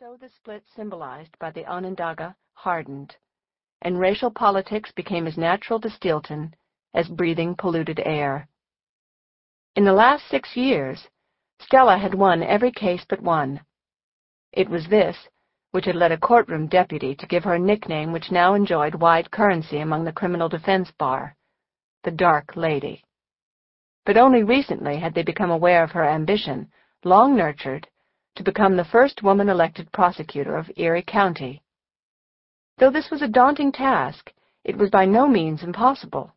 So the split symbolized by the Onondaga hardened, and racial politics became as natural to Steelton as breathing polluted air. In the last six years, Stella had won every case but one. It was this which had led a courtroom deputy to give her a nickname which now enjoyed wide currency among the criminal defense bar, the Dark Lady. But only recently had they become aware of her ambition, long nurtured, to become the first woman elected prosecutor of Erie County. Though this was a daunting task, it was by no means impossible.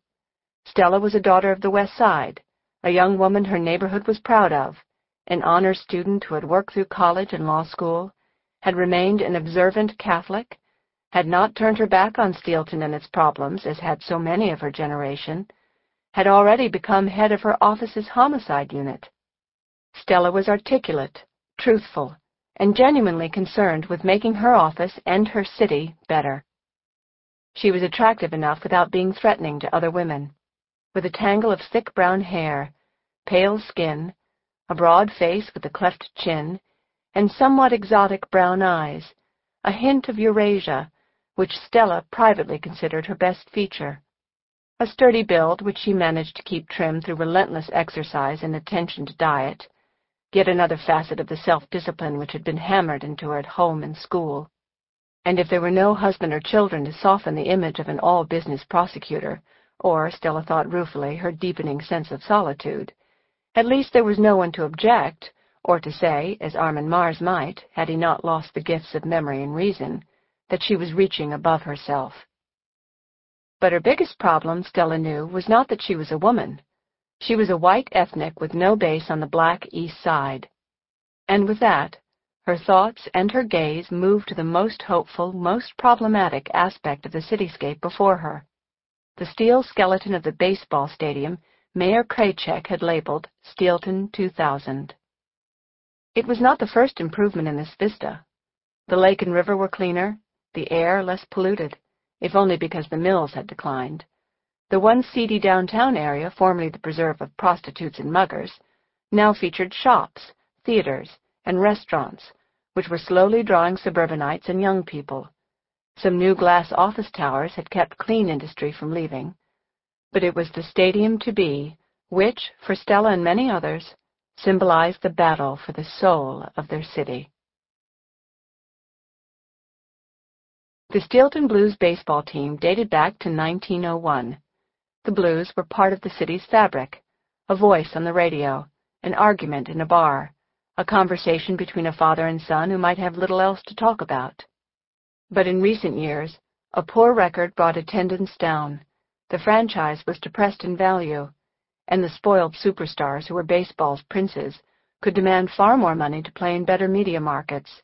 Stella was a daughter of the West Side, a young woman her neighborhood was proud of, an honor student who had worked through college and law school, had remained an observant Catholic, had not turned her back on Steelton and its problems as had so many of her generation, had already become head of her office's homicide unit. Stella was articulate, truthful, and genuinely concerned with making her office and her city better. She was attractive enough without being threatening to other women. With a tangle of thick brown hair, pale skin, a broad face with a cleft chin, and somewhat exotic brown eyes, a hint of Eurasia, which Stella privately considered her best feature. A sturdy build which she managed to keep trim through relentless exercise and attention to diet, yet another facet of the self-discipline which had been hammered into her at home and school. And if there were no husband or children to soften the image of an all-business prosecutor, or, Stella thought ruefully, her deepening sense of solitude, at least there was no one to object, or to say, as Armin Marz might, had he not lost the gifts of memory and reason, that she was reaching above herself. But her biggest problem, Stella knew, was not that she was a woman. She was a white ethnic with no base on the black East Side. And with that, her thoughts and her gaze moved to the most hopeful, most problematic aspect of the cityscape before her. The steel skeleton of the baseball stadium Mayor Kraychek had labeled Steelton 2000. It was not the first improvement in this vista. The lake and river were cleaner, the air less polluted, if only because the mills had declined. The once seedy downtown area, formerly the preserve of prostitutes and muggers, now featured shops, theaters, and restaurants, which were slowly drawing suburbanites and young people. Some new glass office towers had kept clean industry from leaving, but it was the stadium to be, which, for Stella and many others, symbolized the battle for the soul of their city. The Steelton Blues baseball team dated back to 1901. The Blues were part of the city's fabric, a voice on the radio, an argument in a bar, a conversation between a father and son who might have little else to talk about. But in recent years, a poor record brought attendance down. The franchise was depressed in value, and the spoiled superstars who were baseball's princes could demand far more money to play in better media markets.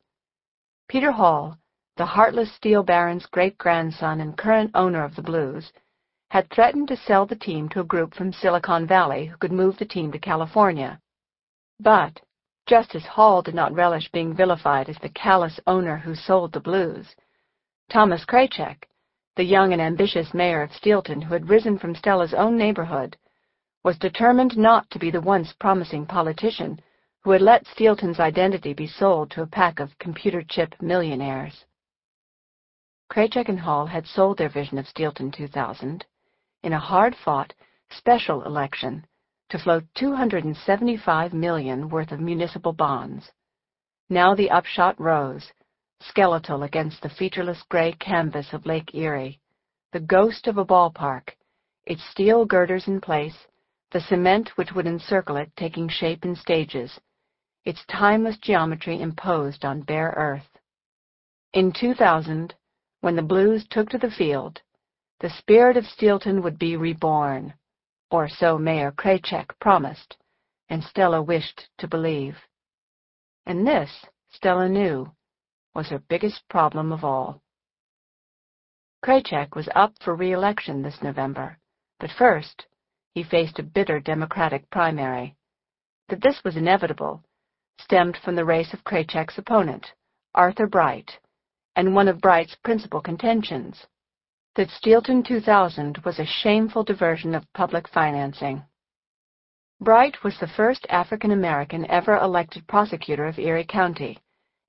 Peter Hall, the heartless steel baron's great-grandson and current owner of the Blues, had threatened to sell the team to a group from Silicon Valley who could move the team to California. But, just as Hall did not relish being vilified as the callous owner who sold the Blues, Thomas Kraychek, the young and ambitious mayor of Steelton who had risen from Stella's own neighborhood, was determined not to be the once promising politician who had let Steelton's identity be sold to a pack of computer chip millionaires. Kraychek and Hall had sold their vision of Steelton 2000 in a hard-fought special election to float 275 million worth of municipal bonds. Now the upshot rose, skeletal against the featureless gray canvas of Lake Erie, the ghost of a ballpark, its steel girders in place, the cement which would encircle it taking shape in stages, its timeless geometry imposed on bare earth. In 2000, when the Blues took to the field, the spirit of Steelton would be reborn, or so Mayor Kraychek promised, and Stella wished to believe. And this, Stella knew, was her biggest problem of all. Kraychek was up for re-election this November, but first he faced a bitter Democratic primary. That this was inevitable stemmed from the race of Kraychek's opponent, Arthur Bright, and one of Bright's principal contentions, that Steelton 2000 was a shameful diversion of public financing. Bright was the first African American ever elected prosecutor of Erie County,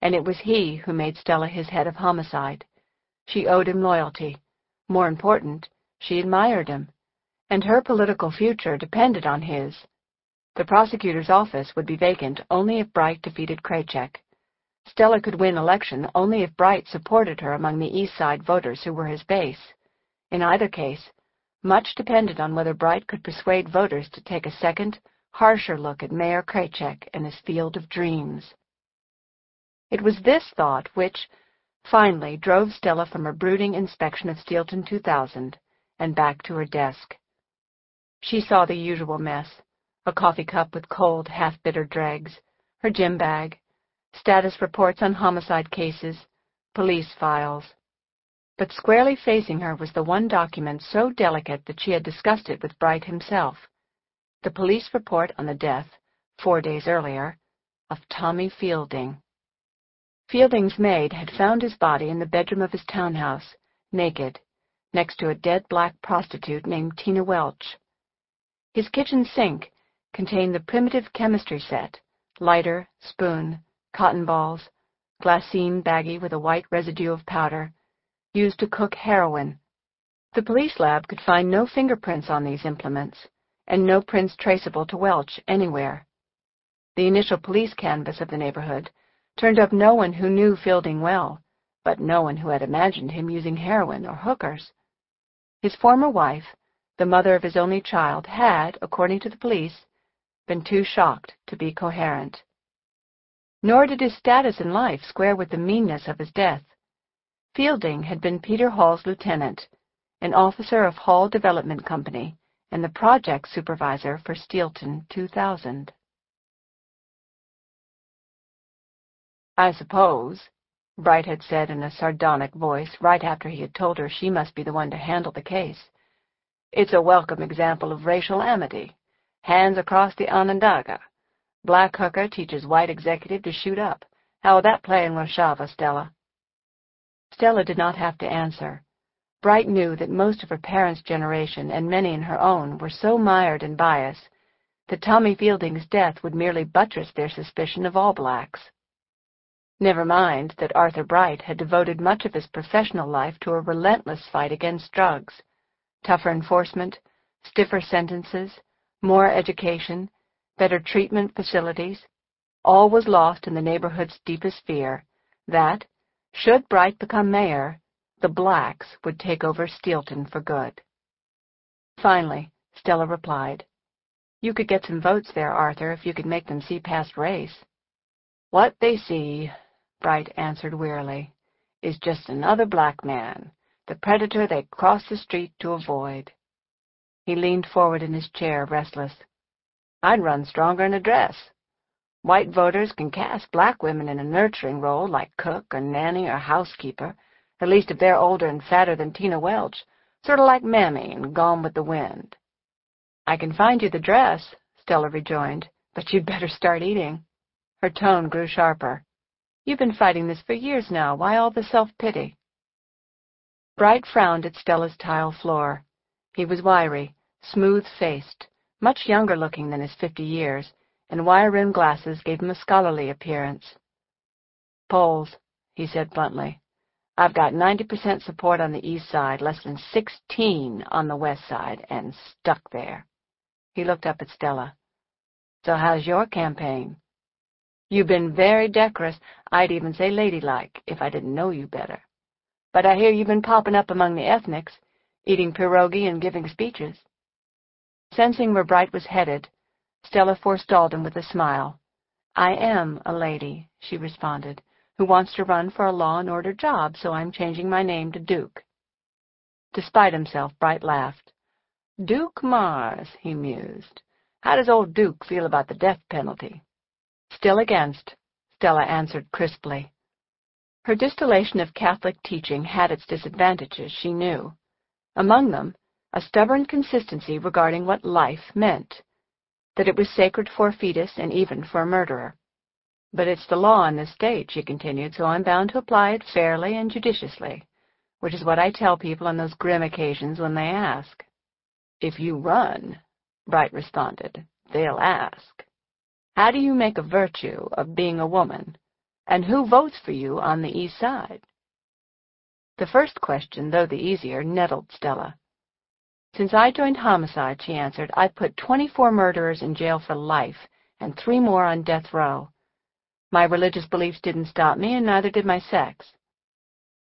and it was he who made Stella his head of homicide. She owed him loyalty. More important, she admired him, and her political future depended on his. The prosecutor's office would be vacant only if Bright defeated Kraychek. Stella could win election only if Bright supported her among the East Side voters who were his base. In either case, much depended on whether Bright could persuade voters to take a second, harsher look at Mayor Kraychek and his field of dreams. It was this thought which, finally, drove Stella from her brooding inspection of Steelton 2000 and back to her desk. She saw the usual mess, a coffee cup with cold, half-bitter dregs, her gym bag, status reports on homicide cases, police files. But squarely facing her was the one document so delicate that she had discussed it with Bright himself. The police report on the death, four days earlier, of Tommy Fielding. Fielding's maid had found his body in the bedroom of his townhouse, naked, next to a dead black prostitute named Tina Welch. His kitchen sink contained the primitive chemistry set, lighter, spoon, cotton balls, glassine baggie with a white residue of powder, used to cook heroin. The police lab could find no fingerprints on these implements, and no prints traceable to Welch anywhere. The initial police canvass of the neighborhood turned up no one who knew Fielding well, but no one who had imagined him using heroin or hookers. His former wife, the mother of his only child, had, according to the police, been too shocked to be coherent. Nor did his status in life square with the meanness of his death. Fielding had been Peter Hall's lieutenant, an officer of Hall Development Company, and the project supervisor for Steelton 2000. I suppose, Bright had said in a sardonic voice right after he had told her she must be the one to handle the case. It's a welcome example of racial amity. Hands across the Onondaga. Black hooker teaches white executive to shoot up. How would that play in Warshava, Stella? Stella did not have to answer. Bright knew that most of her parents' generation and many in her own were so mired in bias that Tommy Fielding's death would merely buttress their suspicion of all blacks. Never mind that Arthur Bright had devoted much of his professional life to a relentless fight against drugs. Tougher enforcement, stiffer sentences, more education, better treatment facilities, all was lost in the neighborhood's deepest fear, that, should Bright become mayor, the blacks would take over Steelton for good. Finally, Stella replied, You could get some votes there, Arthur, if you could make them see past race. What they see, Bright answered wearily, is just another black man, the predator they cross the street to avoid. He leaned forward in his chair, restless. I'd run stronger in a dress. White voters can cast black women in a nurturing role like cook or nanny or housekeeper, at least if they're older and fatter than Tina Welch, sort of like Mammy in Gone with the Wind. I can find you the dress, Stella rejoined, but you'd better start eating. Her tone grew sharper. You've been fighting this for years now. Why all the self-pity? Bright frowned at Stella's tile floor. He was wiry, smooth-faced, much younger looking than his fifty years, and wire-rimmed glasses gave him a scholarly appearance. Polls, he said bluntly. I've got 90% support on the east side, less than 16 on the west side, and stuck there. He looked up at Stella. So how's your campaign? You've been very decorous, I'd even say ladylike, if I didn't know you better. But I hear you've been popping up among the ethnics, eating pierogi and giving speeches. Sensing where Bright was headed, Stella forestalled him with a smile. I am a lady, she responded, who wants to run for a law and order job, so I'm changing my name to Duke. Despite himself, Bright laughed. Duke Marz, he mused. How does old Duke feel about the death penalty? Still against, Stella answered crisply. Her distillation of Catholic teaching had its disadvantages, she knew. Among them, a stubborn consistency regarding what life meant that it was sacred for a fetus and even for a murderer. But it's the law in this state, she continued, so I'm bound to apply it fairly and judiciously, which is what I tell people on those grim occasions when they ask. If you run, Bright responded, they'll ask. How do you make a virtue of being a woman? And who votes for you on the East Side? The first question, though the easier, nettled Stella. Since I joined homicide, she answered, I've put 24 murderers in jail for life and three more on death row. My religious beliefs didn't stop me, and neither did my sex.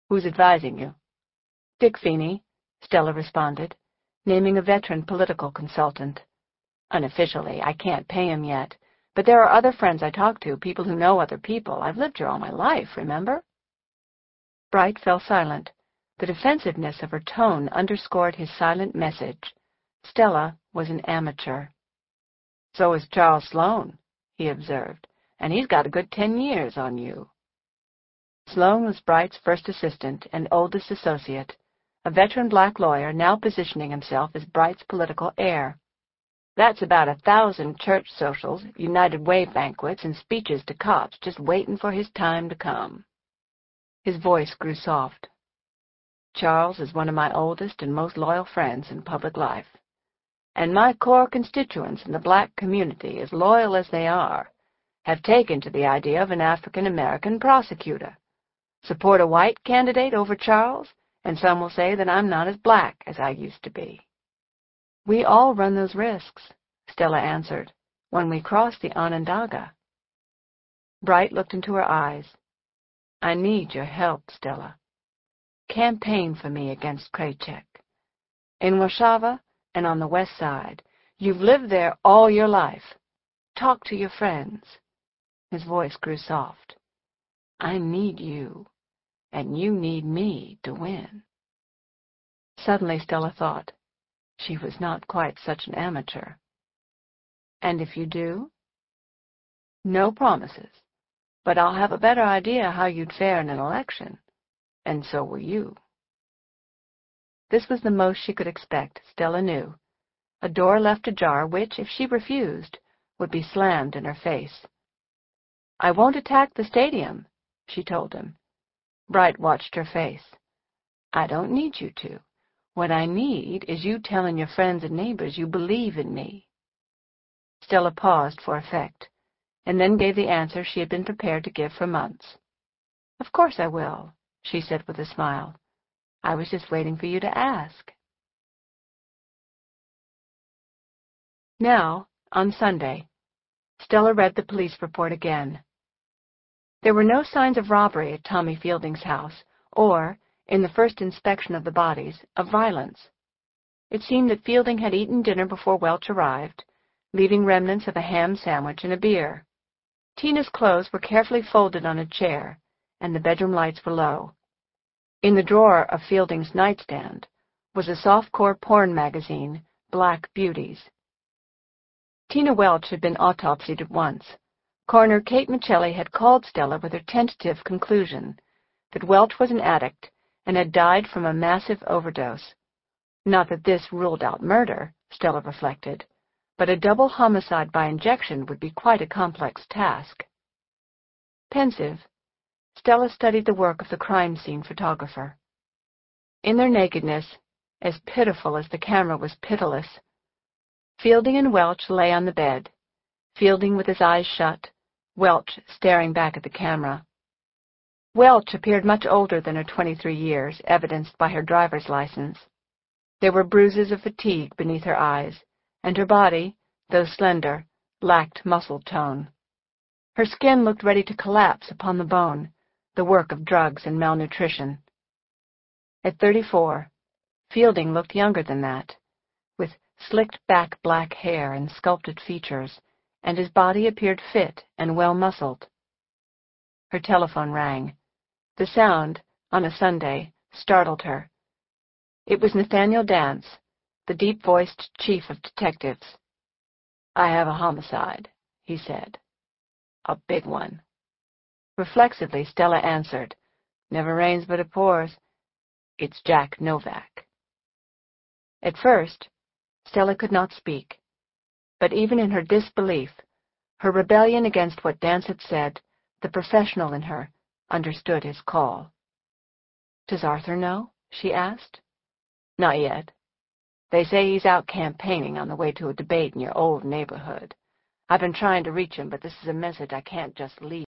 Who's advising you? Dick Feeney, Stella responded, naming a veteran political consultant. Unofficially, I can't pay him yet, but there are other friends I talk to, people who know other people. I've lived here all my life, remember? Bright fell silent. The defensiveness of her tone underscored his silent message. Stella was an amateur. So is Charles Sloane, he observed, and he's got a good ten years on you. Sloane was Bright's first assistant and oldest associate, a veteran black lawyer now positioning himself as Bright's political heir. That's about a thousand church socials, United Way banquets, and speeches to cops just waiting for his time to come. His voice grew soft. Charles is one of my oldest and most loyal friends in public life. And my core constituents in the black community, as loyal as they are, have taken to the idea of an African-American prosecutor. Support a white candidate over Charles, and some will say that I'm not as black as I used to be. We all run those risks, Stella answered, when we cross the Onondaga. Bright looked into her eyes. I need your help, Stella. Campaign for me against Kraychek. In Warsaw and on the west side. You've lived there all your life. Talk to your friends. His voice grew soft. I need you, and you need me to win. Suddenly Stella thought, she was not quite such an amateur. And if you do? No promises but I'll have a better idea how you'd fare in an election, and so were you. This was the most she could expect, Stella knew. A door left ajar which, if she refused, would be slammed in her face. I won't attack the stadium, she told him. Bright watched her face. I don't need you to. What I need is you telling your friends and neighbors you believe in me. Stella paused for effect and then gave the answer she had been prepared to give for months. Of course I will, she said with a smile. I was just waiting for you to ask. Now, on Sunday, Stella read the police report again. There were no signs of robbery at Tommy Fielding's house, or, in the first inspection of the bodies, of violence. It seemed that Fielding had eaten dinner before Welch arrived, leaving remnants of a ham sandwich and a beer. Tina's clothes were carefully folded on a chair, and the bedroom lights were low. In the drawer of Fielding's nightstand was a soft-core porn magazine, Black Beauties. Tina Welch had been autopsied at once. Coroner Kate Michelli had called Stella with her tentative conclusion that Welch was an addict and had died from a massive overdose. Not that this ruled out murder, Stella reflected, but a double homicide by injection would be quite a complex task. Pensive, Stella studied the work of the crime scene photographer. In their nakedness, as pitiful as the camera was pitiless, Fielding and Welch lay on the bed, Fielding with his eyes shut, Welch staring back at the camera. Welch appeared much older than her 23 years, evidenced by her driver's license. There were bruises of fatigue beneath her eyes, and her body, though slender, lacked muscle tone. Her skin looked ready to collapse upon the bone, the work of drugs and malnutrition. At thirty-four, Fielding looked younger than that, with slicked-back black hair and sculpted features, and his body appeared fit and well-muscled. Her telephone rang. The sound, on a Sunday, startled her. It was Nathaniel Dance, the deep-voiced chief of detectives. I have a homicide, he said. A big one. Reflexively, Stella answered. Never rains but it pours. It's Jack Novak. At first, Stella could not speak, but even in her disbelief, her rebellion against what Dance had said, the professional in her understood his call. Does Arthur know? she asked. Not yet. They say he's out campaigning on the way to a debate in your old neighborhood. I've been trying to reach him, but this is a message I can't just leave.